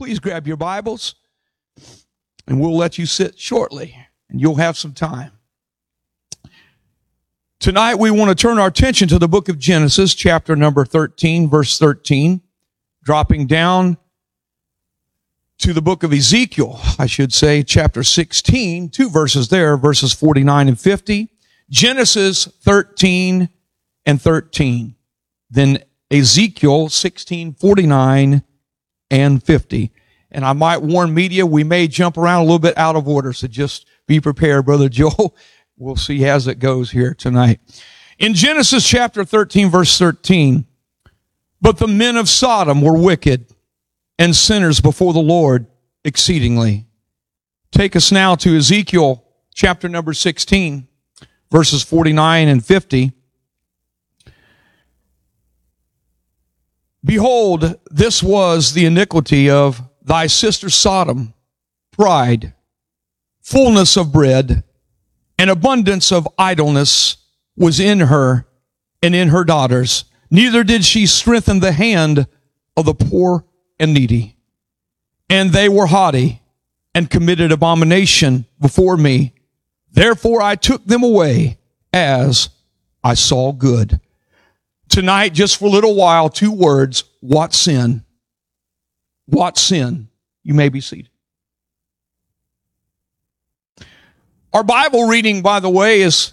please grab your Bibles and we'll let you sit shortly and you'll have some time. Tonight we want to turn our attention to the book of Genesis, chapter number 13, verse 13, dropping down to the book of Ezekiel, I should say, chapter 16, two verses there, verses 49 and 50. Genesis 13 and 13. Then Ezekiel 16, 49 and 50. And I might warn media, we may jump around a little bit out of order, so just be prepared, Brother Joel. We'll see as it goes here tonight. In Genesis chapter 13, verse 13, but the men of Sodom were wicked and sinners before the Lord exceedingly. Take us now to Ezekiel chapter number 16, verses 49 and 50. Behold, this was the iniquity of thy sister Sodom, pride, fullness of bread, and abundance of idleness was in her and in her daughters. Neither did she strengthen the hand of the poor and needy. And they were haughty and committed abomination before me. Therefore I took them away as I saw good. Tonight, just for a little while, two words. What sin? What sin? You may be seated. Our Bible reading, by the way, is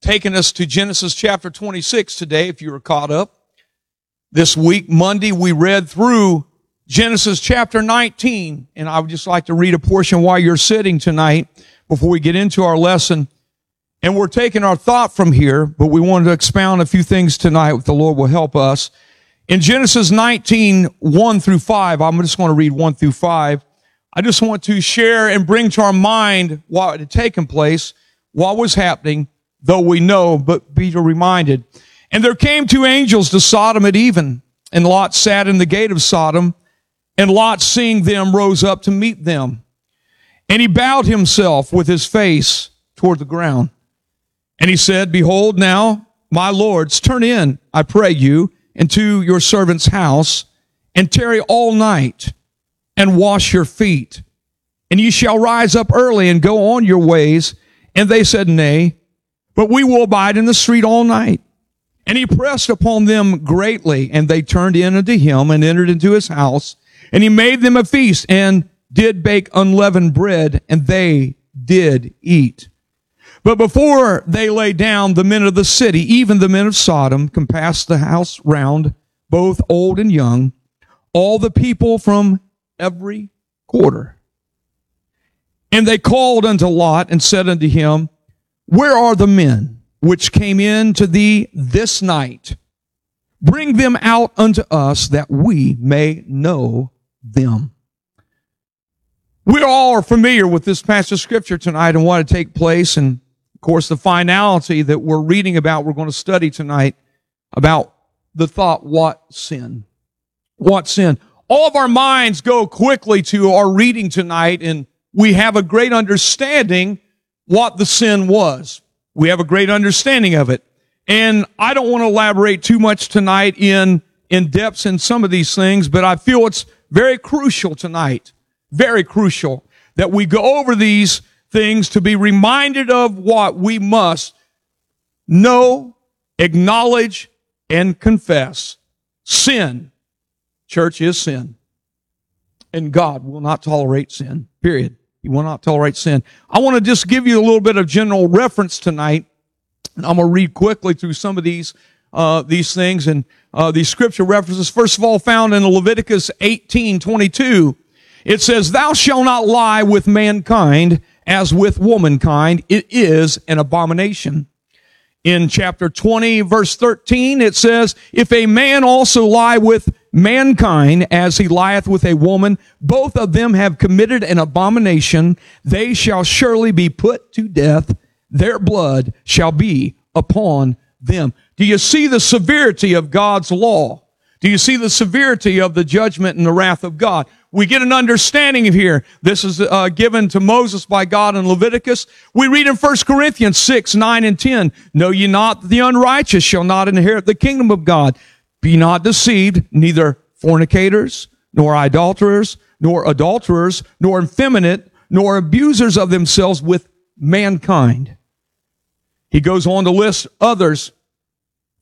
taking us to Genesis chapter 26 today, if you were caught up. This week, Monday, we read through Genesis chapter 19, and I would just like to read a portion while you're sitting tonight before we get into our lesson. And we're taking our thought from here, but we wanted to expound a few things tonight. The Lord will help us. In Genesis 19, 1 through 5, I'm just going to read 1 through 5. I just want to share and bring to our mind what had taken place, what was happening, though we know, but be reminded. And there came two angels to Sodom at even, and Lot sat in the gate of Sodom, and Lot, seeing them, rose up to meet them. And he bowed himself with his face toward the ground. And he said, Behold, now, my lords, turn in, I pray you, into your servant's house, and tarry all night, and wash your feet. And ye shall rise up early and go on your ways. And they said, Nay, but we will abide in the street all night. And he pressed upon them greatly, and they turned in unto him and entered into his house. And he made them a feast and did bake unleavened bread, and they did eat. But before they lay down, the men of the city, even the men of Sodom, compassed the house round, both old and young, all the people from every quarter. And they called unto Lot and said unto him, Where are the men which came in to thee this night? Bring them out unto us that we may know them. We all are familiar with this passage of scripture tonight and what to take place. And of course, the finality that we're reading about, we're going to study tonight about the thought, what sin? What sin? All of our minds go quickly to our reading tonight and we have a great understanding what the sin was. We have a great understanding of it. And I don't want to elaborate too much tonight in, in depths in some of these things, but I feel it's very crucial tonight, very crucial that we go over these things to be reminded of what we must know, acknowledge, and confess. Sin, church, is sin. And God will not tolerate sin, period. He will not tolerate sin. I want to just give you a little bit of general reference tonight. And I'm going to read quickly through some of these, uh, these things and uh, these scripture references. First of all, found in Leviticus 18, 22. It says, Thou shalt not lie with mankind as with womankind. It is an abomination. In chapter 20, verse 13, it says, If a man also lie with mankind as he lieth with a woman, both of them have committed an abomination. They shall surely be put to death. Their blood shall be upon them. Do you see the severity of God's law? Do you see the severity of the judgment and the wrath of God? We get an understanding of here. This is uh, given to Moses by God in Leviticus. We read in 1 Corinthians 6, 9, and 10. Know ye not that the unrighteous shall not inherit the kingdom of God? Be not deceived, neither fornicators, nor idolaters, nor adulterers, nor effeminate, nor abusers of themselves with mankind. He goes on to list others.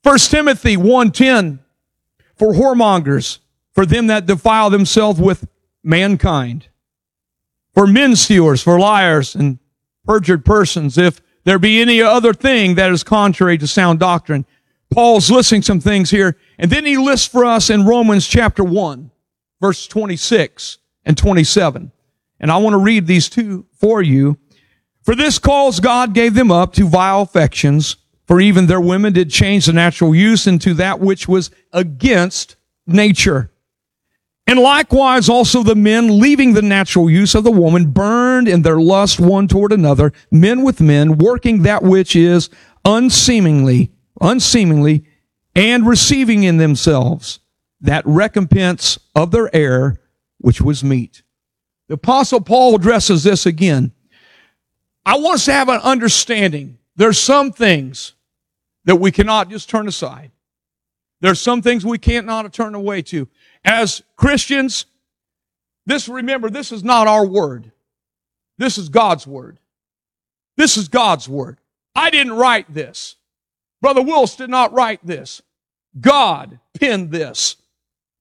1 Timothy 1.10, for whoremongers, for them that defile themselves with mankind, for men stealers, for liars and perjured persons, if there be any other thing that is contrary to sound doctrine. Paul's listing some things here, and then he lists for us in Romans chapter 1, verse 26 and 27. And I want to read these two for you. For this cause God gave them up to vile affections, for even their women did change the natural use into that which was against nature. And likewise also the men, leaving the natural use of the woman, burned in their lust one toward another, men with men, working that which is unseemingly, unseemingly, and receiving in themselves that recompense of their error, which was meet. The apostle Paul addresses this again. I want us to have an understanding. There's some things that we cannot just turn aside. There's some things we can't not turn away to. As Christians, this, remember, this is not our word. This is God's word. This is God's word. I didn't write this. Brother Wills did not write this. God penned this.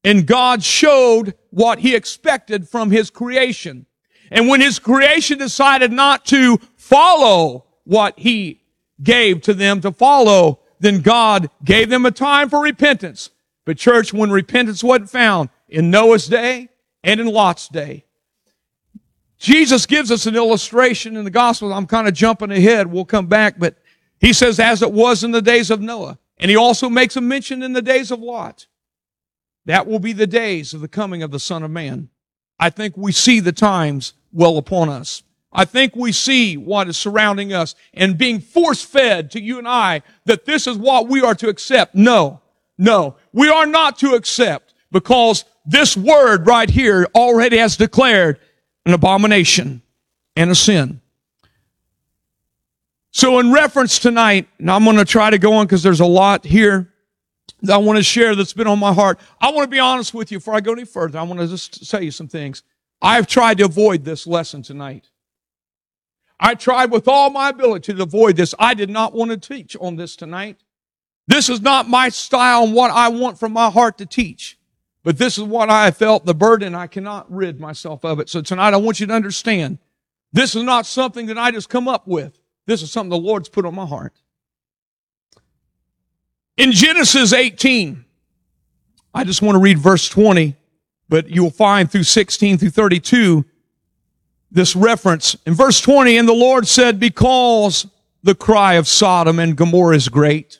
And God showed what he expected from his creation. And when his creation decided not to follow what he gave to them to follow, then God gave them a time for repentance. But church, when repentance wasn't found in Noah's day and in Lot's day, Jesus gives us an illustration in the gospel. I'm kind of jumping ahead. We'll come back, but he says, as it was in the days of Noah. And he also makes a mention in the days of Lot. That will be the days of the coming of the Son of Man. I think we see the times well upon us. I think we see what is surrounding us and being force fed to you and I that this is what we are to accept. No, no, we are not to accept because this word right here already has declared an abomination and a sin. So in reference tonight, and I'm going to try to go on because there's a lot here that I want to share that's been on my heart. I want to be honest with you before I go any further. I want to just tell you some things. I've tried to avoid this lesson tonight. I tried with all my ability to avoid this. I did not want to teach on this tonight. This is not my style and what I want from my heart to teach. But this is what I felt the burden. I cannot rid myself of it. So tonight I want you to understand this is not something that I just come up with. This is something the Lord's put on my heart. In Genesis 18, I just want to read verse 20 but you'll find through 16 through 32 this reference. In verse 20, and the Lord said, because the cry of Sodom and Gomorrah is great,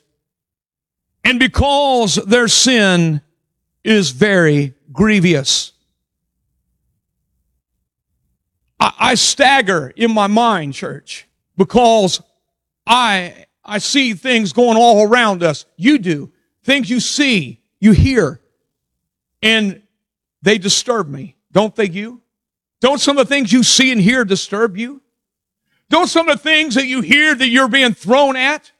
and because their sin is very grievous. I, I stagger in my mind, church, because I, I see things going all around us. You do. Things you see, you hear. And they disturb me. Don't they you? Don't some of the things you see and hear disturb you? Don't some of the things that you hear that you're being thrown at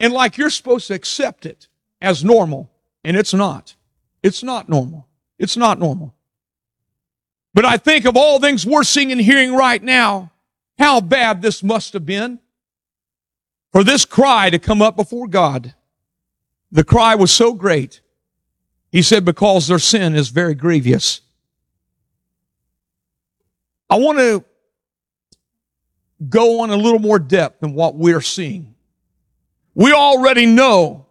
and like you're supposed to accept it as normal and it's not. It's not normal. It's not normal. But I think of all things we're seeing and hearing right now, how bad this must have been for this cry to come up before God. The cry was so great he said, because their sin is very grievous. I want to go on a little more depth than what we're seeing. We already know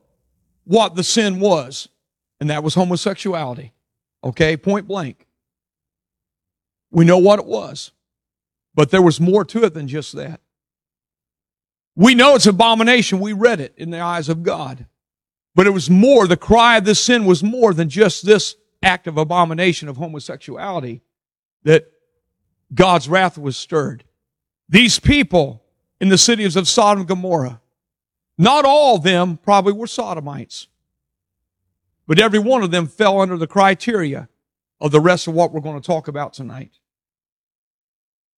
what the sin was, and that was homosexuality. Okay, point blank. We know what it was, but there was more to it than just that. We know it's abomination. We read it in the eyes of God. But it was more, the cry of this sin was more than just this act of abomination of homosexuality that God's wrath was stirred. These people in the cities of Sodom and Gomorrah, not all of them probably were sodomites, but every one of them fell under the criteria of the rest of what we're going to talk about tonight.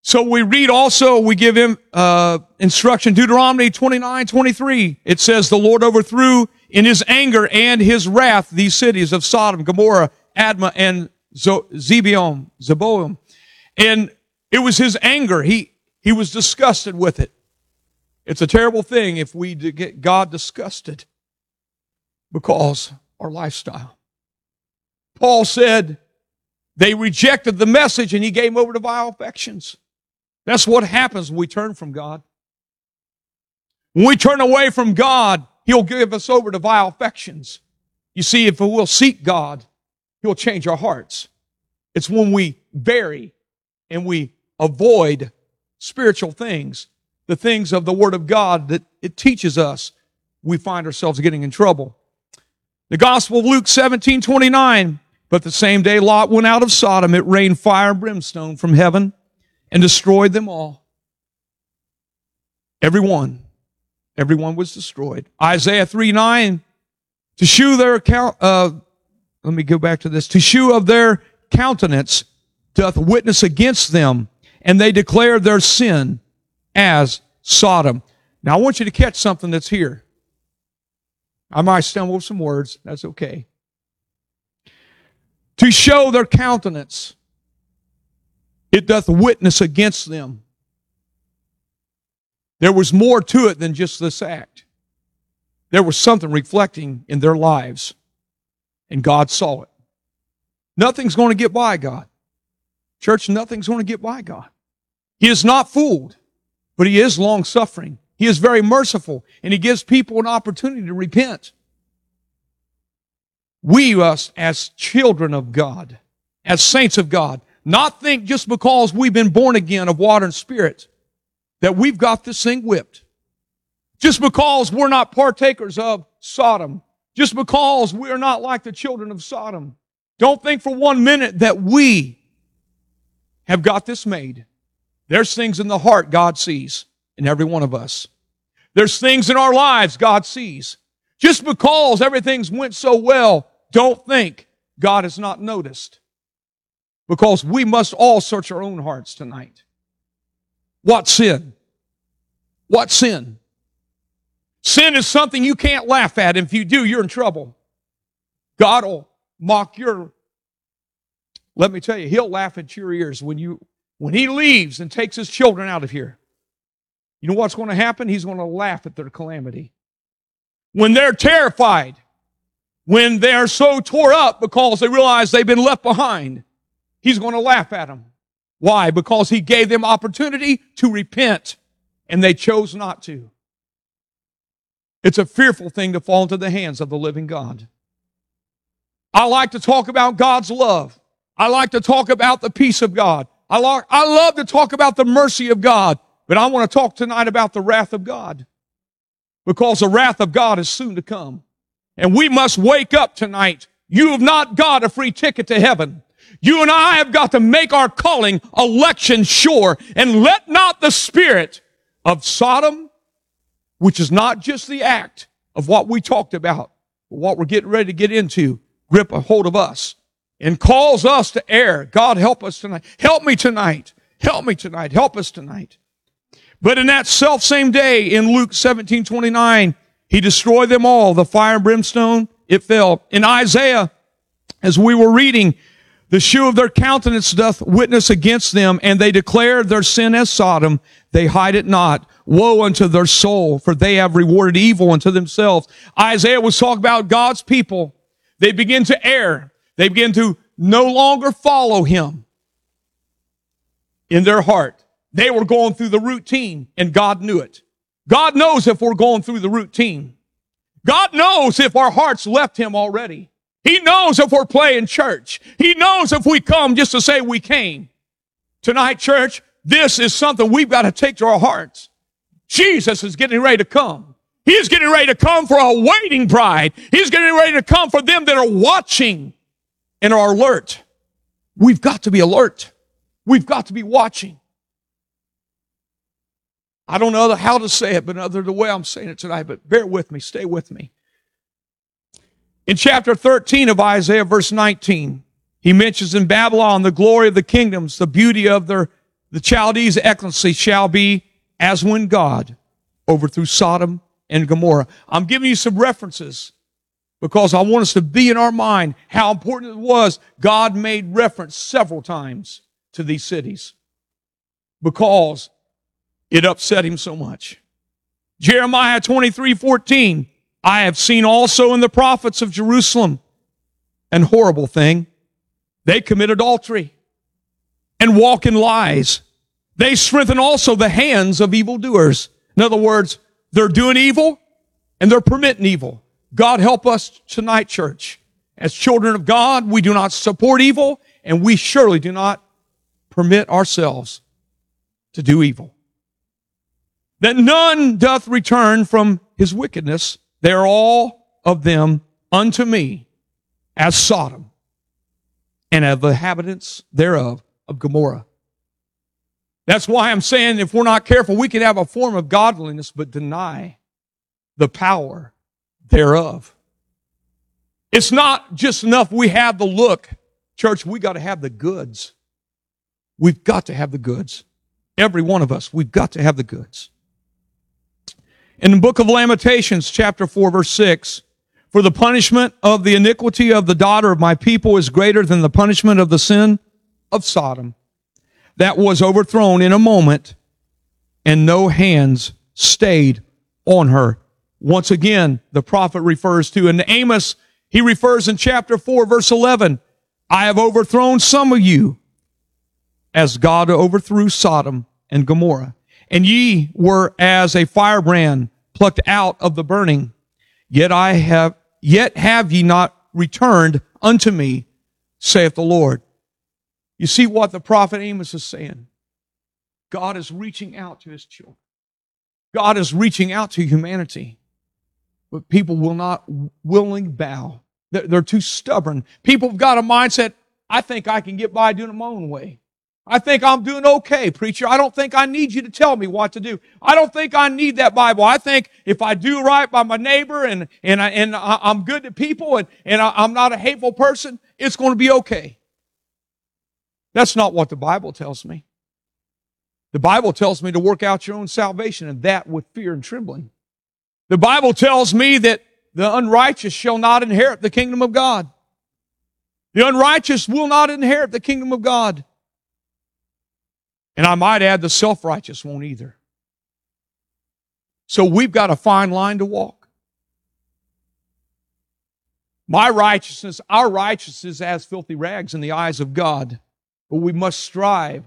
So we read also, we give him uh, instruction, Deuteronomy 29, 23. It says, the Lord overthrew in his anger and his wrath these cities of Sodom, Gomorrah, Admah, and Zebion, Zeboim. And it was his anger. He, he was disgusted with it. It's a terrible thing if we get God disgusted because our lifestyle. Paul said they rejected the message and he gave over to vile affections. That's what happens when we turn from God. When we turn away from God, He'll give us over to vile affections. You see, if we'll seek God, He'll change our hearts. It's when we vary and we avoid spiritual things, the things of the Word of God that it teaches us, we find ourselves getting in trouble. The Gospel of Luke 17, 29. But the same day Lot went out of Sodom, it rained fire and brimstone from heaven and destroyed them all. Everyone. Everyone was destroyed. Isaiah 3, 9. To shew their account, uh, let me go back to this. To shew of their countenance doth witness against them, and they declare their sin as Sodom. Now I want you to catch something that's here. I might stumble with some words. That's okay. To show their countenance, it doth witness against them. There was more to it than just this act. There was something reflecting in their lives, and God saw it. Nothing's going to get by God. Church, nothing's going to get by God. He is not fooled, but he is long suffering. He is very merciful, and he gives people an opportunity to repent. We, us, as children of God, as saints of God, not think just because we've been born again of water and spirit that we've got this thing whipped. Just because we're not partakers of Sodom. Just because we're not like the children of Sodom. Don't think for one minute that we have got this made. There's things in the heart God sees in every one of us. There's things in our lives God sees. Just because everything's went so well, don't think God has not noticed. Because we must all search our own hearts tonight. What sin? What sin? Sin is something you can't laugh at. If you do, you're in trouble. God will mock your, let me tell you, he'll laugh at your ears when you, when he leaves and takes his children out of here. You know what's going to happen? He's going to laugh at their calamity. When they're terrified, when they're so tore up because they realize they've been left behind, he's going to laugh at them. Why? Because he gave them opportunity to repent and they chose not to. It's a fearful thing to fall into the hands of the living God. I like to talk about God's love. I like to talk about the peace of God. I, like, I love to talk about the mercy of God, but I want to talk tonight about the wrath of God because the wrath of God is soon to come. And we must wake up tonight. You have not got a free ticket to heaven. You and I have got to make our calling election sure and let not the spirit of Sodom, which is not just the act of what we talked about, but what we're getting ready to get into, grip a hold of us and calls us to err. God help us tonight. Help me tonight. Help me tonight. Help us tonight. But in that self same day in Luke 17, 29, he destroyed them all. The fire and brimstone, it fell. In Isaiah, as we were reading, the shoe of their countenance doth witness against them, and they declare their sin as Sodom. They hide it not. Woe unto their soul, for they have rewarded evil unto themselves. Isaiah was talking about God's people. They begin to err. They begin to no longer follow him in their heart. They were going through the routine, and God knew it. God knows if we're going through the routine. God knows if our hearts left him already. He knows if we're playing church. He knows if we come just to say we came. Tonight, church, this is something we've got to take to our hearts. Jesus is getting ready to come. He's getting ready to come for a waiting bride. He's getting ready to come for them that are watching and are alert. We've got to be alert. We've got to be watching. I don't know how to say it, but other the way I'm saying it tonight, but bear with me, stay with me. In chapter 13 of Isaiah, verse 19, he mentions in Babylon the glory of the kingdoms, the beauty of their, the Chaldees' excellency shall be as when God overthrew Sodom and Gomorrah. I'm giving you some references because I want us to be in our mind how important it was. God made reference several times to these cities because it upset him so much. Jeremiah 23, 14. I have seen also in the prophets of Jerusalem an horrible thing. They commit adultery and walk in lies. They strengthen also the hands of evildoers. In other words, they're doing evil and they're permitting evil. God help us tonight, church. As children of God, we do not support evil and we surely do not permit ourselves to do evil. That none doth return from his wickedness. They are all of them unto me as Sodom and of the inhabitants thereof of Gomorrah. That's why I'm saying if we're not careful, we can have a form of godliness but deny the power thereof. It's not just enough we have the look. Church, we got to have the goods. We've got to have the goods. Every one of us, we've got to have the goods. In the book of Lamentations, chapter 4, verse 6, for the punishment of the iniquity of the daughter of my people is greater than the punishment of the sin of Sodom that was overthrown in a moment and no hands stayed on her. Once again, the prophet refers to, and Amos, he refers in chapter 4, verse 11, I have overthrown some of you as God overthrew Sodom and Gomorrah. And ye were as a firebrand plucked out of the burning. Yet I have, yet have ye not returned unto me, saith the Lord. You see what the prophet Amos is saying? God is reaching out to his children. God is reaching out to humanity. But people will not willingly bow. They're, too stubborn. People have got a mindset, I think I can get by doing it my own way. I think I'm doing okay, preacher. I don't think I need you to tell me what to do. I don't think I need that Bible. I think if I do right by my neighbor and, and, I, and I'm good to people and, and I'm not a hateful person, it's going to be okay. That's not what the Bible tells me. The Bible tells me to work out your own salvation and that with fear and trembling. The Bible tells me that the unrighteous shall not inherit the kingdom of God. The unrighteous will not inherit the kingdom of God. And I might add, the self righteous won't either. So we've got a fine line to walk. My righteousness, our righteousness, is as filthy rags in the eyes of God, but we must strive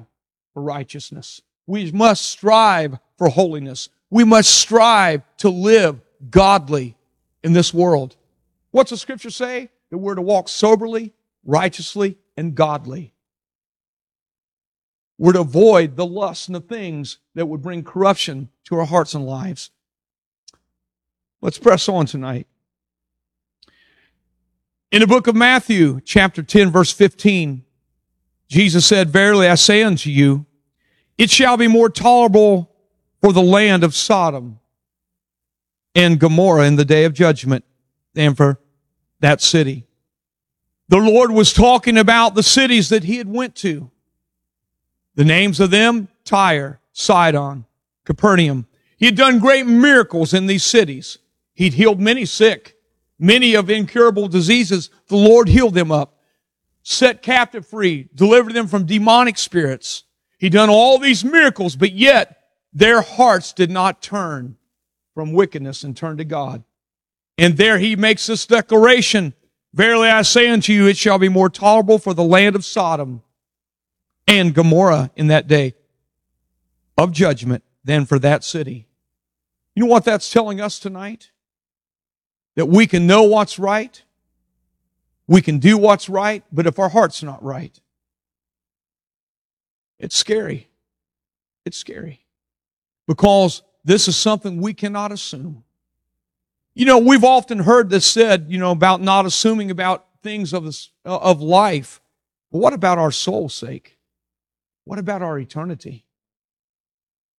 for righteousness. We must strive for holiness. We must strive to live godly in this world. What's the scripture say? That we're to walk soberly, righteously, and godly. We're to avoid the lust and the things that would bring corruption to our hearts and lives. Let's press on tonight. In the book of Matthew, chapter 10, verse 15, Jesus said, Verily I say unto you, it shall be more tolerable for the land of Sodom and Gomorrah in the day of judgment and for that city. The Lord was talking about the cities that he had went to. The names of them, Tyre, Sidon, Capernaum. He had done great miracles in these cities. He'd healed many sick, many of incurable diseases. The Lord healed them up, set captive free, delivered them from demonic spirits. He'd done all these miracles, but yet their hearts did not turn from wickedness and turn to God. And there he makes this declaration, Verily I say unto you, it shall be more tolerable for the land of Sodom and Gomorrah in that day of judgment than for that city. You know what that's telling us tonight? That we can know what's right, we can do what's right, but if our heart's not right, it's scary. It's scary. Because this is something we cannot assume. You know, we've often heard this said, you know, about not assuming about things of, this, of life. But what about our soul's sake? What about our eternity?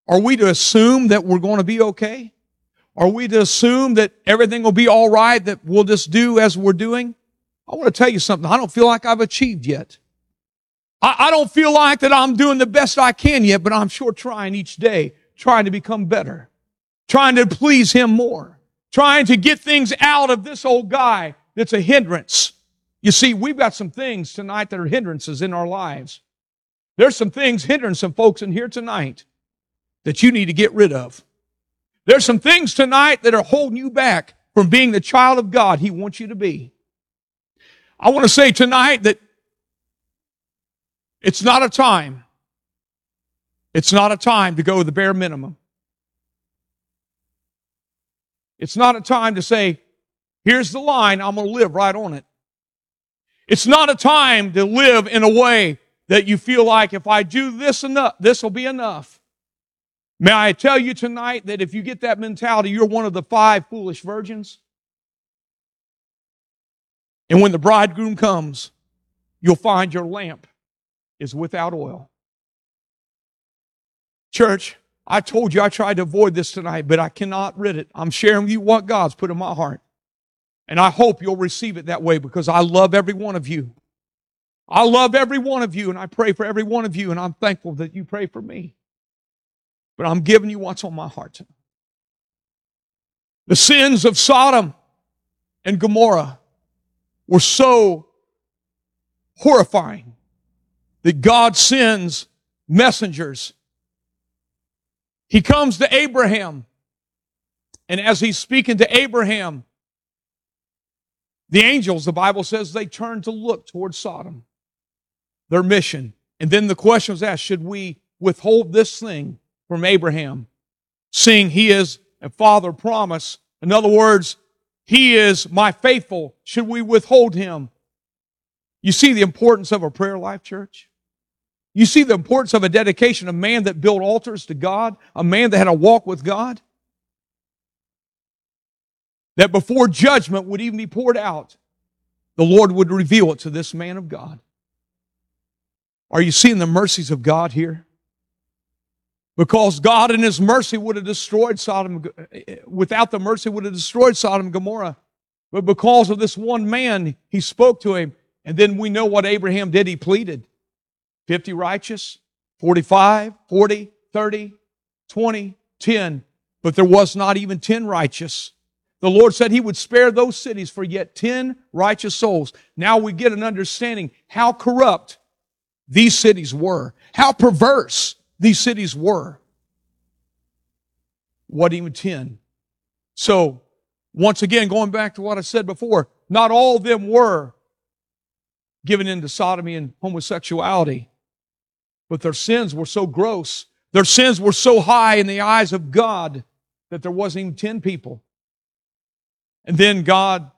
Are we to assume that we're going to be okay? Are we to assume that everything will be all right, that we'll just do as we're doing? I want to tell you something. I don't feel like I've achieved yet. I, I don't feel like that I'm doing the best I can yet, but I'm sure trying each day, trying to become better, trying to please Him more, trying to get things out of this old guy that's a hindrance. You see, we've got some things tonight that are hindrances in our lives. There's some things hindering some folks in here tonight that you need to get rid of. There's some things tonight that are holding you back from being the child of God He wants you to be. I want to say tonight that it's not a time. It's not a time to go the bare minimum. It's not a time to say, here's the line, I'm going to live right on it. It's not a time to live in a way that you feel like if I do this enough, this will be enough. May I tell you tonight that if you get that mentality, you're one of the five foolish virgins. And when the bridegroom comes, you'll find your lamp is without oil. Church, I told you I tried to avoid this tonight, but I cannot rid it. I'm sharing with you what God's put in my heart. And I hope you'll receive it that way because I love every one of you. I love every one of you and I pray for every one of you and I'm thankful that you pray for me. But I'm giving you what's on my heart tonight. The sins of Sodom and Gomorrah were so horrifying that God sends messengers. He comes to Abraham, and as he's speaking to Abraham, the angels, the Bible says, they turn to look towards Sodom, their mission. And then the question was asked should we withhold this thing from Abraham, seeing he is a father promise? In other words, he is my faithful. Should we withhold him? You see the importance of a prayer life, church? You see the importance of a dedication, a man that built altars to God, a man that had a walk with God? That before judgment would even be poured out, the Lord would reveal it to this man of God. Are you seeing the mercies of God here? Because God in His mercy would have destroyed Sodom, without the mercy would have destroyed Sodom and Gomorrah. But because of this one man, He spoke to him. And then we know what Abraham did. He pleaded. 50 righteous, 45, 40, 30, 20, 10. But there was not even 10 righteous. The Lord said He would spare those cities for yet 10 righteous souls. Now we get an understanding how corrupt these cities were, how perverse these cities were. What even 10? So, once again, going back to what I said before, not all of them were given into sodomy and homosexuality. But their sins were so gross, their sins were so high in the eyes of God that there wasn't even 10 people. And then God,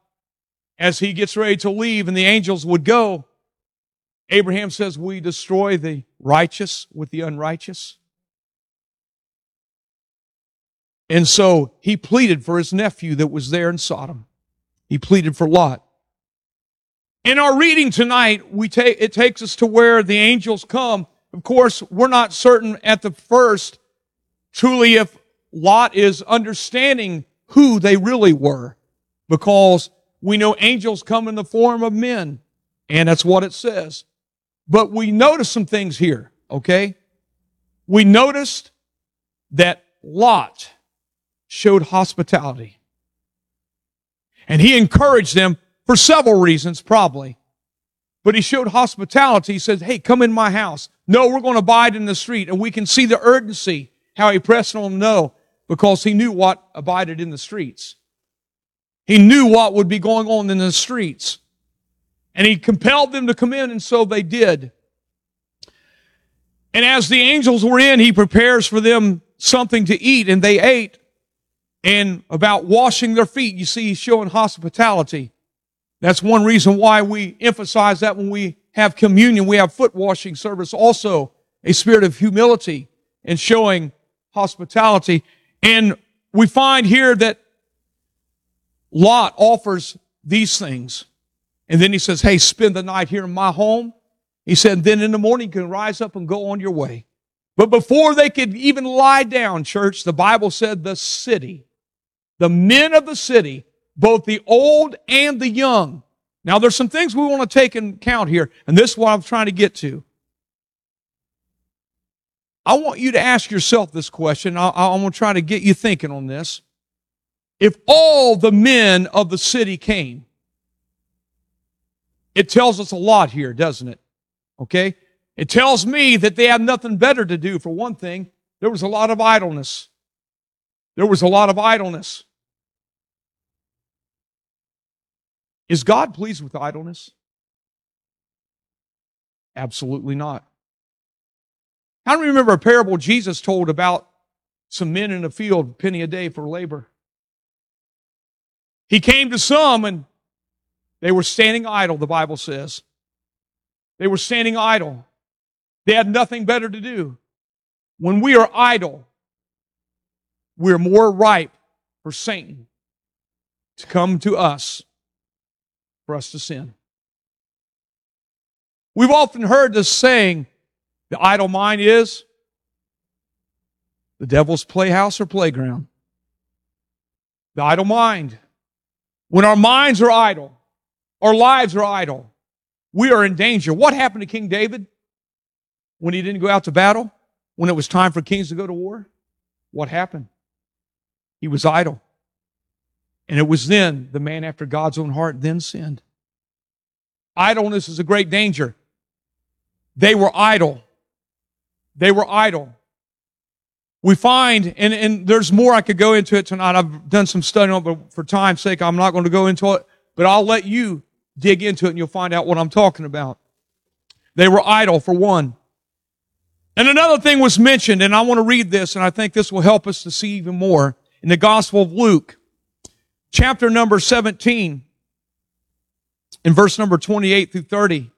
as he gets ready to leave and the angels would go, Abraham says, We destroy the righteous with the unrighteous. And so he pleaded for his nephew that was there in Sodom. He pleaded for Lot. In our reading tonight, we take, it takes us to where the angels come of course, we're not certain at the first truly if Lot is understanding who they really were because we know angels come in the form of men and that's what it says. But we notice some things here, okay? We noticed that Lot showed hospitality. And he encouraged them for several reasons, probably. But he showed hospitality. He said, Hey, come in my house. No, we're going to abide in the street. And we can see the urgency, how he pressed on no, because he knew what abided in the streets. He knew what would be going on in the streets. And he compelled them to come in, and so they did. And as the angels were in, he prepares for them something to eat, and they ate. And about washing their feet, you see, he's showing hospitality. That's one reason why we emphasize that when we have communion, we have foot washing service also, a spirit of humility and showing hospitality. And we find here that Lot offers these things. And then he says, Hey, spend the night here in my home. He said, Then in the morning you can rise up and go on your way. But before they could even lie down, church, the Bible said the city, the men of the city both the old and the young. Now, there's some things we want to take into account here, and this is what I'm trying to get to. I want you to ask yourself this question. I, I'm going to try to get you thinking on this. If all the men of the city came, It tells us a lot here, doesn't it? Okay? It tells me that they have nothing better to do, for one thing. There was a lot of idleness. There was a lot of idleness. Is God pleased with idleness? Absolutely not. I remember a parable Jesus told about some men in a field, penny a day for labor. He came to some and they were standing idle, the Bible says. They were standing idle. They had nothing better to do. When we are idle, we're more ripe for Satan to come to us for us to sin. We've often heard this saying, the idle mind is the devil's playhouse or playground. The idle mind. When our minds are idle, our lives are idle, we are in danger. What happened to King David when he didn't go out to battle? When it was time for kings to go to war? What happened? He was idle. And it was then the man after God's own heart then sinned. Idleness is a great danger. They were idle. They were idle. We find, and, and there's more I could go into it tonight. I've done some study on it, but for time's sake, I'm not going to go into it, but I'll let you dig into it and you'll find out what I'm talking about. They were idle, for one. And another thing was mentioned, and I want to read this, and I think this will help us to see even more. In the Gospel of Luke, chapter number 17, in verse number 28 through 30.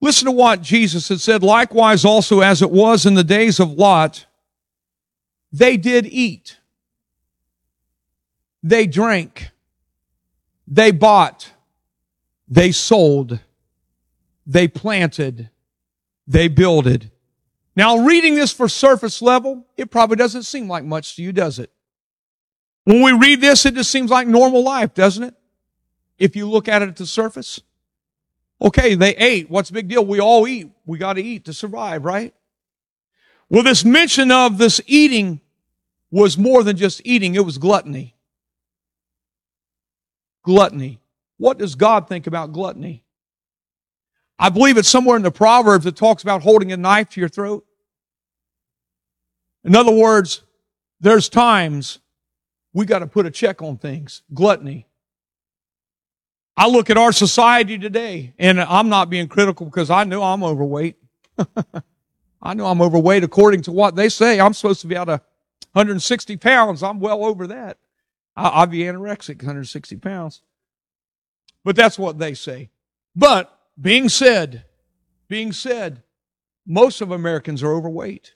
Listen to what Jesus had said. Likewise, also as it was in the days of Lot, they did eat, they drank, they bought, they sold, they planted, they builded. Now, reading this for surface level, it probably doesn't seem like much to you, does it? When we read this, it just seems like normal life, doesn't it? If you look at it at the surface. Okay, they ate. What's the big deal? We all eat. We got to eat to survive, right? Well, this mention of this eating was more than just eating, it was gluttony. Gluttony. What does God think about gluttony? I believe it's somewhere in the Proverbs that talks about holding a knife to your throat. In other words, there's times we got to put a check on things. Gluttony. I look at our society today, and I'm not being critical because I know I'm overweight. I know I'm overweight according to what they say. I'm supposed to be out of 160 pounds. I'm well over that. I'll be anorexic, 160 pounds. But that's what they say. But being said, being said, most of Americans are overweight.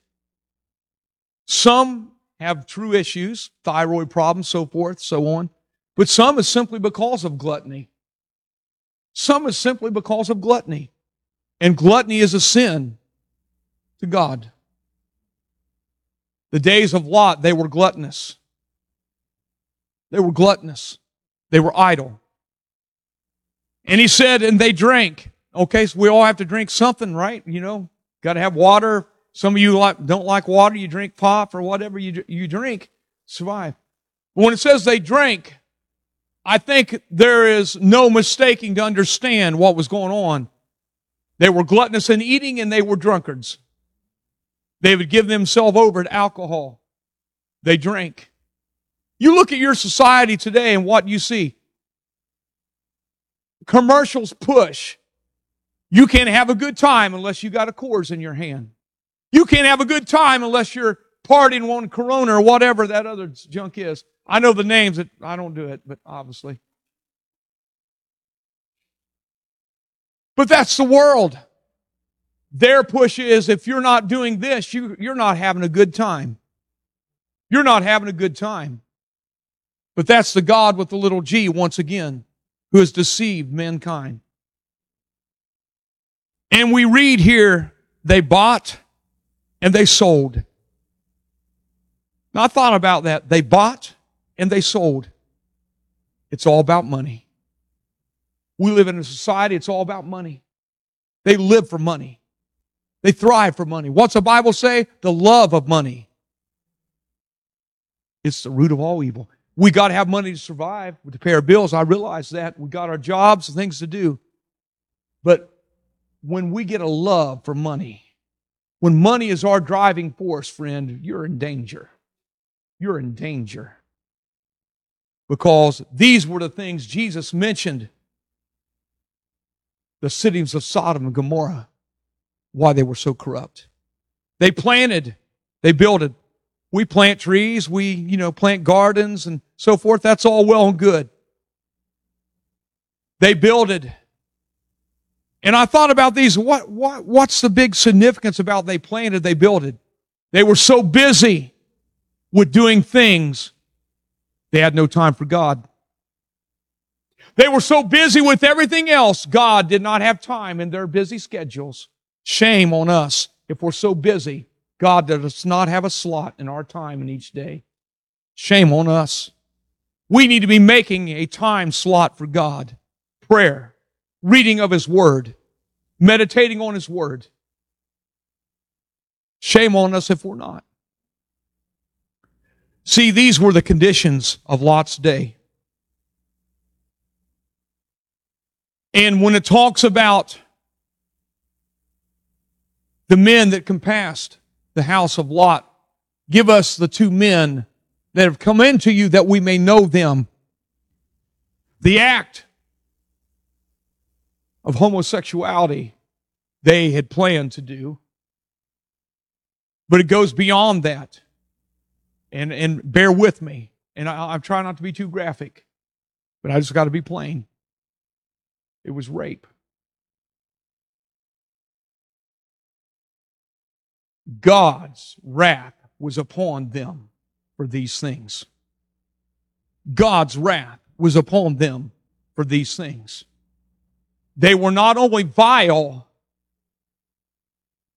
Some have true issues, thyroid problems, so forth, so on. But some is simply because of gluttony. Some is simply because of gluttony. And gluttony is a sin to God. The days of Lot, they were gluttonous. They were gluttonous. They were idle. And he said, and they drank. Okay, so we all have to drink something, right? You know, got to have water. Some of you like, don't like water. You drink pop or whatever you, you drink. Survive. But when it says they drank, I think there is no mistaking to understand what was going on. They were gluttonous in eating and they were drunkards. They would give themselves over to alcohol. They drank. You look at your society today and what you see. Commercials push. You can't have a good time unless you got a Coors in your hand. You can't have a good time unless you're partying on Corona or whatever that other junk is. I know the names that I don't do it, but obviously. But that's the world. Their push is if you're not doing this, you, you're not having a good time. You're not having a good time. But that's the God with the little g once again, who has deceived mankind. And we read here, they bought and they sold. Now I thought about that. They bought and they sold. It's all about money. We live in a society, it's all about money. They live for money. They thrive for money. What's the Bible say? The love of money. It's the root of all evil. We got to have money to survive, to pay our bills. I realize that. We got our jobs and things to do. But when we get a love for money, when money is our driving force, friend, you're in danger. You're in danger. Because these were the things Jesus mentioned the cities of Sodom and Gomorrah, why they were so corrupt. They planted, they builded. We plant trees, we, you know, plant gardens and so forth. That's all well and good. They builded. And I thought about these. What, what, what's the big significance about they planted, they builded? They were so busy with doing things, they had no time for God. They were so busy with everything else, God did not have time in their busy schedules. Shame on us if we're so busy. God does not have a slot in our time in each day. Shame on us. We need to be making a time slot for God. Prayer, reading of His Word, meditating on His Word. Shame on us if we're not. See, these were the conditions of Lot's day. And when it talks about the men that compassed the house of Lot, give us the two men that have come into you that we may know them. The act of homosexuality they had planned to do. But it goes beyond that. And, and bear with me. And I, I'm trying not to be too graphic, but I just got to be plain. It was rape. God's wrath was upon them for these things. God's wrath was upon them for these things. They were not only vile,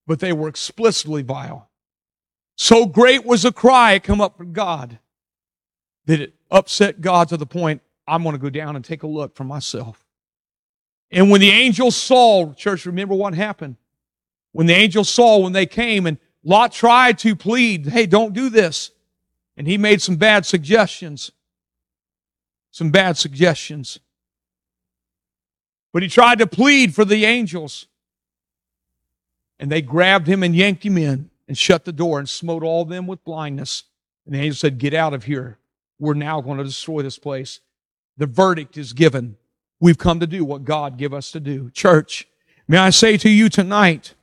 but they were explicitly vile. So great was the cry come up from God that it upset God to the point I'm going to go down and take a look for myself. And when the angels saw, church, remember what happened? When the angels saw when they came and Lot tried to plead, hey, don't do this. And he made some bad suggestions. Some bad suggestions. But he tried to plead for the angels. And they grabbed him and yanked him in and shut the door and smote all them with blindness. And the angel said, Get out of here. We're now going to destroy this place. The verdict is given. We've come to do what God give us to do. Church, may I say to you tonight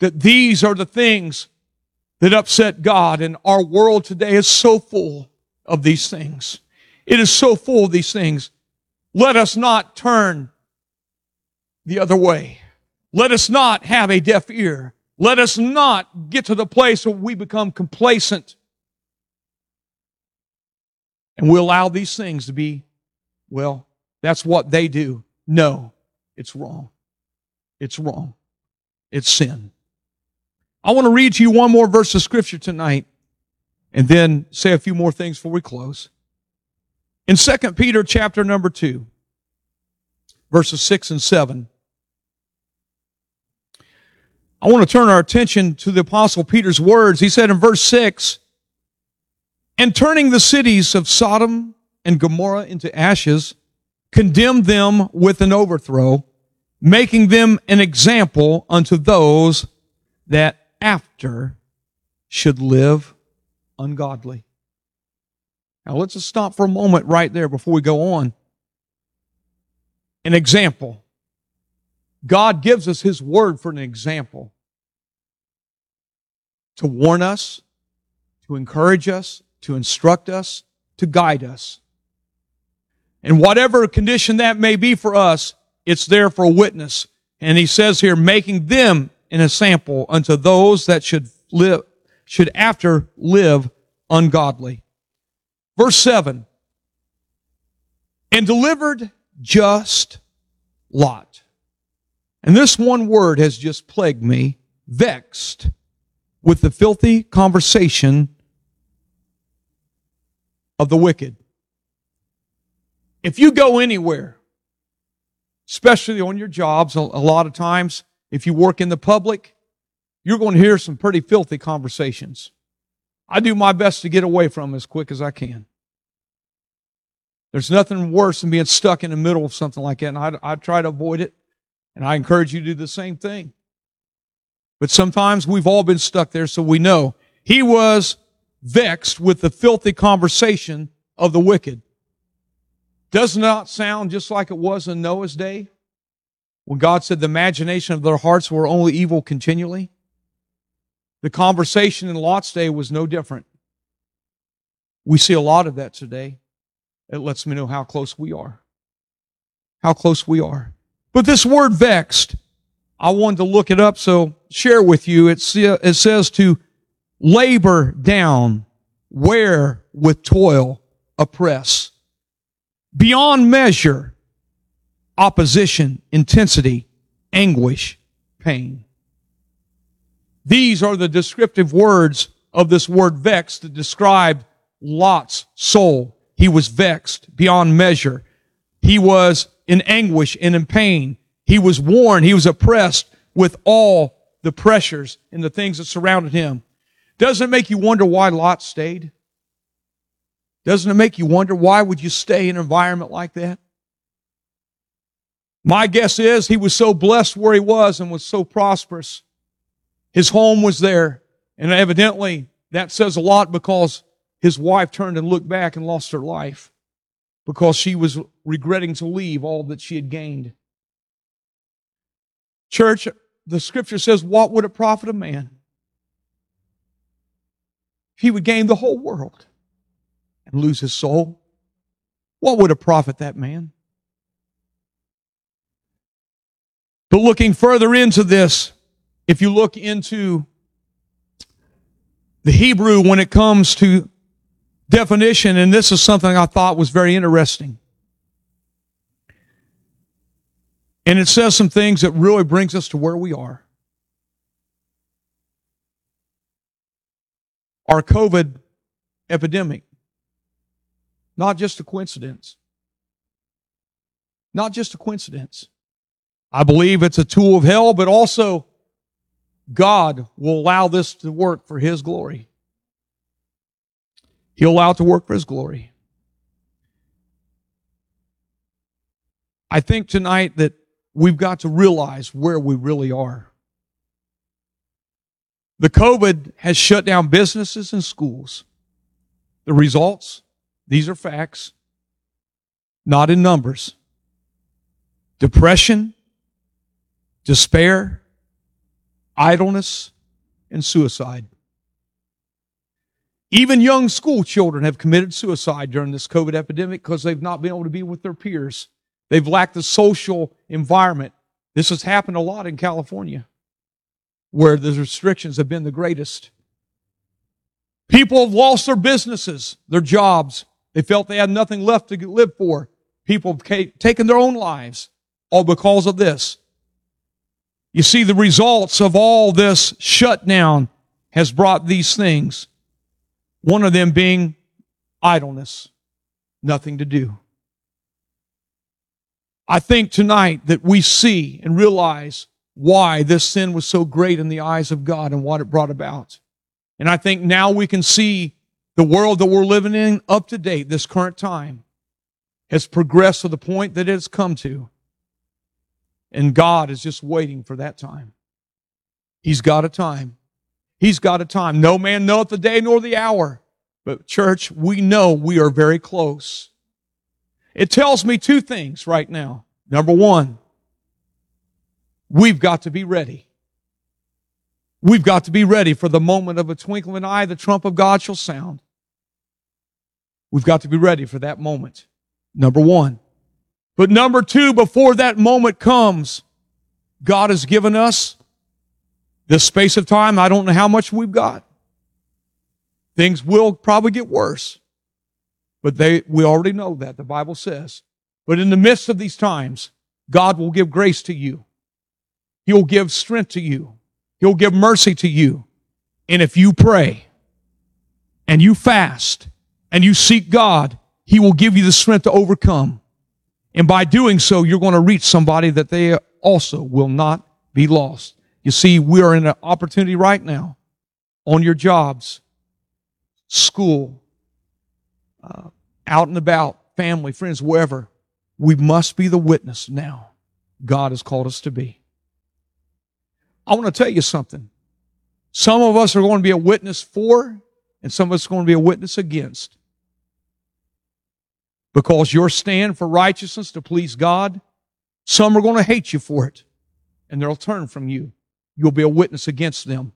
that these are the things that upset God and our world today is so full of these things. It is so full of these things. Let us not turn the other way. Let us not have a deaf ear. Let us not get to the place where we become complacent and we allow these things to be, well, that's what they do. No, it's wrong. It's wrong. It's sin. I want to read to you one more verse of scripture tonight and then say a few more things before we close. In 2 Peter chapter number 2, verses 6 and 7, I want to turn our attention to the apostle Peter's words. He said in verse 6, and turning the cities of Sodom and Gomorrah into ashes, condemned them with an overthrow, making them an example unto those that after should live ungodly. Now let's just stop for a moment right there before we go on. An example. God gives us His word for an example. To warn us, to encourage us, to instruct us, to guide us. And whatever condition that may be for us, it's there for a witness. And he says here, making them an example unto those that should live, should after live ungodly. Verse 7. And delivered just Lot. And this one word has just plagued me, vexed with the filthy conversation of the wicked. If you go anywhere, especially on your jobs, a, lot of times, if you work in the public, you're going to hear some pretty filthy conversations. I do my best to get away from them as quick as I can. There's nothing worse than being stuck in the middle of something like that. And I, I try to avoid it. And I encourage you to do the same thing. But sometimes we've all been stuck there, so we know. He was vexed with the filthy conversation of the wicked. Does not sound just like it was in Noah's day when God said the imagination of their hearts were only evil continually? The conversation in Lot's day was no different. We see a lot of that today. It lets me know how close we are. How close we are. But this word vexed, I wanted to look it up, so share with you. it says to labor down, wear with toil, oppress. Beyond measure, opposition, intensity, anguish, pain. These are the descriptive words of this word vexed that describe Lot's soul. He was vexed beyond measure. He was in anguish and in pain. He was worn. He was oppressed with all the pressures and the things that surrounded him. Doesn't it make you wonder why Lot stayed? Doesn't it make you wonder why would you stay in an environment like that? My guess is he was so blessed where he was and was so prosperous. His home was there. And evidently that says a lot because his wife turned and looked back and lost her life because she was regretting to leave all that she had gained. Church, the scripture says, What would it profit a man he would gain the whole world and lose his soul? What would it profit that man? But looking further into this, if you look into the Hebrew when it comes to definition, and this is something I thought was very interesting. And it says some things that really brings us to where we are. Our COVID epidemic, not just a coincidence. Not just a coincidence. I believe it's a tool of hell, but also God will allow this to work for His glory. He'll allow it to work for His glory. I think tonight that we've got to realize where we really are. The COVID has shut down businesses and schools. The results, these are facts, not in numbers. Depression, despair, idleness, and suicide. Even young school children have committed suicide during this COVID epidemic because they've not been able to be with their peers. They've lacked the social environment. This has happened a lot in California where the restrictions have been the greatest. People have lost their businesses, their jobs. They felt they had nothing left to live for. People have taken their own lives all because of this. You see, the results of all this shutdown has brought these things. One of them being idleness, nothing to do. I think tonight that we see and realize why this sin was so great in the eyes of God and what it brought about. And I think now we can see the world that we're living in up to date, this current time, has progressed to the point that it has come to. And God is just waiting for that time. He's got a time. He's got a time. No man knoweth the day nor the hour. But church, we know we are very close. It tells me two things right now. Number one, we've got to be ready. We've got to be ready for the moment of a twinkling of an eye, the trump of God shall sound. We've got to be ready for that moment. Number one. But number two, before that moment comes, God has given us this space of time. I don't know how much we've got. Things will probably get worse. But they, we already know that. The Bible says. But in the midst of these times, God will give grace to you. He'll give strength to you. He'll give mercy to you. And if you pray and you fast and you seek God, He will give you the strength to overcome. And by doing so, you're going to reach somebody that they also will not be lost. You see, we are in an opportunity right now on your jobs, school, uh, out and about, family, friends, wherever, we must be the witness now God has called us to be. I want to tell you something. Some of us are going to be a witness for, and some of us are going to be a witness against. Because your stand for righteousness to please God, some are going to hate you for it, and they'll turn from you. You'll be a witness against them.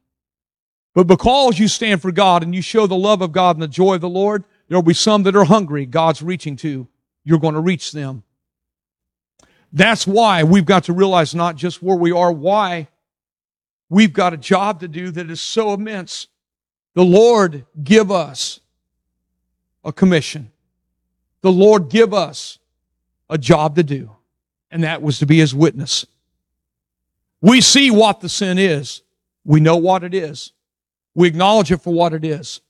But because you stand for God and you show the love of God and the joy of the Lord, there'll be some that are hungry God's reaching to. You're going to reach them. That's why we've got to realize not just where we are, why we've got a job to do that is so immense. The Lord give us a commission. The Lord give us a job to do. And that was to be his witness. We see what the sin is. We know what it is. We acknowledge it for what it is.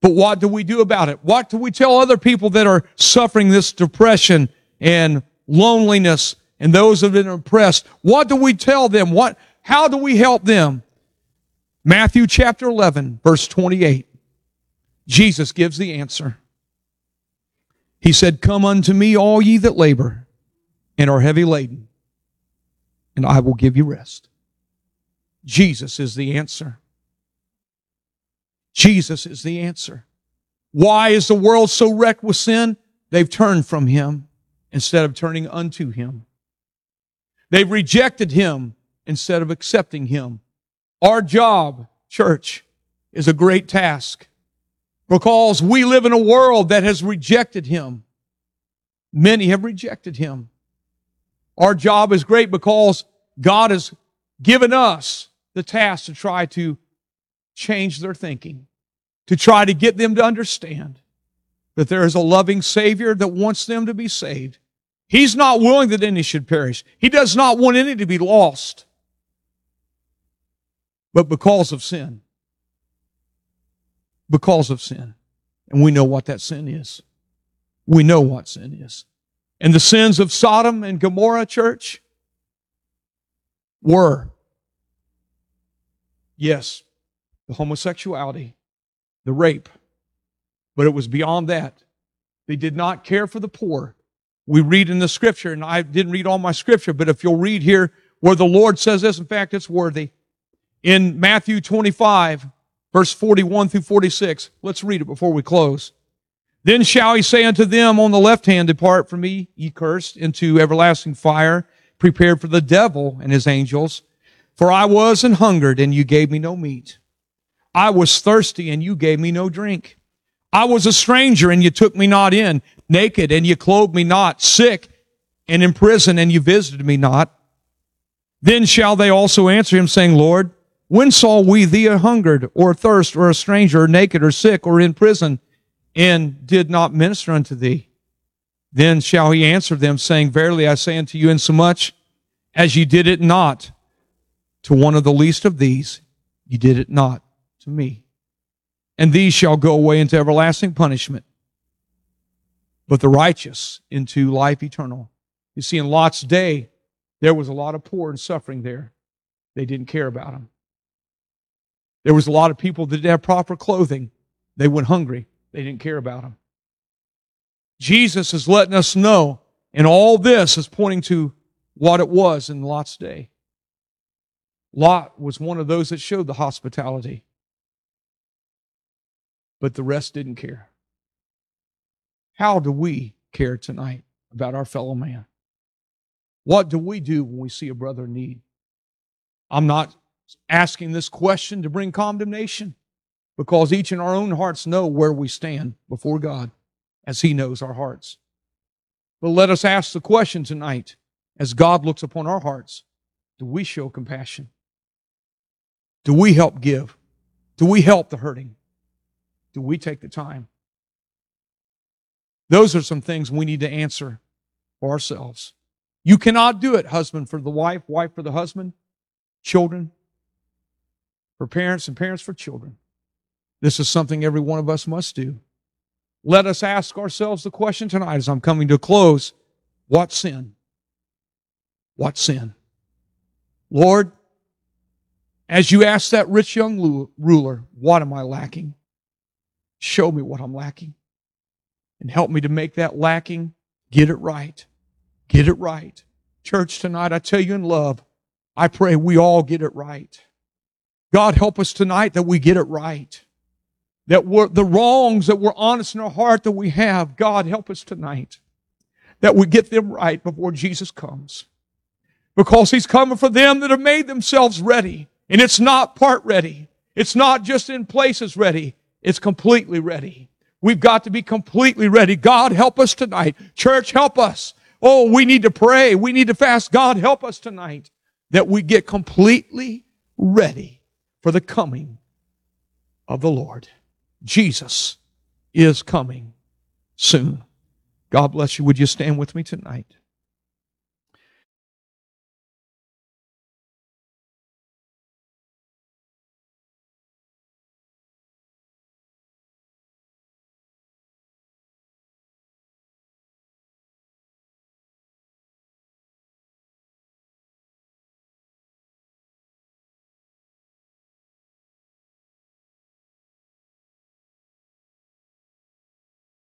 But what do we do about it? What do we tell other people that are suffering this depression and loneliness and those that have been oppressed? What do we tell them? What, how do we help them? Matthew chapter 11, verse 28. Jesus gives the answer. He said, Come unto me, all ye that labor and are heavy laden, and I will give you rest. Jesus is the answer. Jesus is the answer. Why is the world so wrecked with sin? They've turned from Him instead of turning unto Him. They've rejected Him instead of accepting Him. Our job, church, is a great task because we live in a world that has rejected Him. Many have rejected Him. Our job is great because God has given us the task to try to change their thinking, to try to get them to understand that there is a loving Savior that wants them to be saved. He's not willing that any should perish. He does not want any to be lost. But because of sin, because of sin, and we know what that sin is. We know what sin is. And the sins of Sodom and Gomorrah church were, yes, the homosexuality, the rape, but it was beyond that. They did not care for the poor. We read in the scripture, and I didn't read all my scripture, but if you'll read here where the Lord says this, in fact, it's worthy. In Matthew 25, verse 41 through 46, let's read it before we close. Then shall he say unto them on the left hand, Depart from me, ye cursed, into everlasting fire, prepared for the devil and his angels. For I was and hungered, and you gave me no meat. I was thirsty, and you gave me no drink. I was a stranger, and you took me not in, naked, and you clothed me not, sick, and in prison, and you visited me not. Then shall they also answer him, saying, Lord, when saw we thee a hungered, or thirst, or a stranger, or naked, or sick, or in prison? And did not minister unto thee? Then shall he answer them, saying, Verily I say unto you, insomuch as ye did it not to one of the least of these, ye did it not to me. And these shall go away into everlasting punishment, but the righteous into life eternal. You see, in Lot's day, there was a lot of poor and suffering there. They didn't care about them. There was a lot of people that didn't have proper clothing. They went hungry. They didn't care about him. Jesus is letting us know, and all this is pointing to what it was in Lot's day. Lot was one of those that showed the hospitality, but the rest didn't care. How do we care tonight about our fellow man? What do we do when we see a brother in need? I'm not asking this question to bring condemnation because each in our own hearts know where we stand before God as He knows our hearts. But let us ask the question tonight as God looks upon our hearts do we show compassion? Do we help give? Do we help the hurting? Do we take the time? Those are some things we need to answer for ourselves. You cannot do it, husband for the wife, wife for the husband, children for parents, and parents for children. This is something every one of us must do. Let us ask ourselves the question tonight as I'm coming to a close what sin? What sin? Lord, as you ask that rich young ruler, what am I lacking? Show me what I'm lacking. and help me to make that lacking. Get it right. Get it right. Church, tonight, I tell you in love, I pray we all get it right. God, help us tonight that we get it right. That we're, the wrongs that were honest in our heart that we have, God, help us tonight. That we get them right before Jesus comes. Because He's coming for them that have made themselves ready. And it's not part ready. It's not just in places ready. It's completely ready. We've got to be completely ready. God, help us tonight. Church, help us. Oh, we need to pray. We need to fast. God, help us tonight that we get completely ready for the coming of the Lord. Jesus is coming soon. God bless you. Would you stand with me tonight?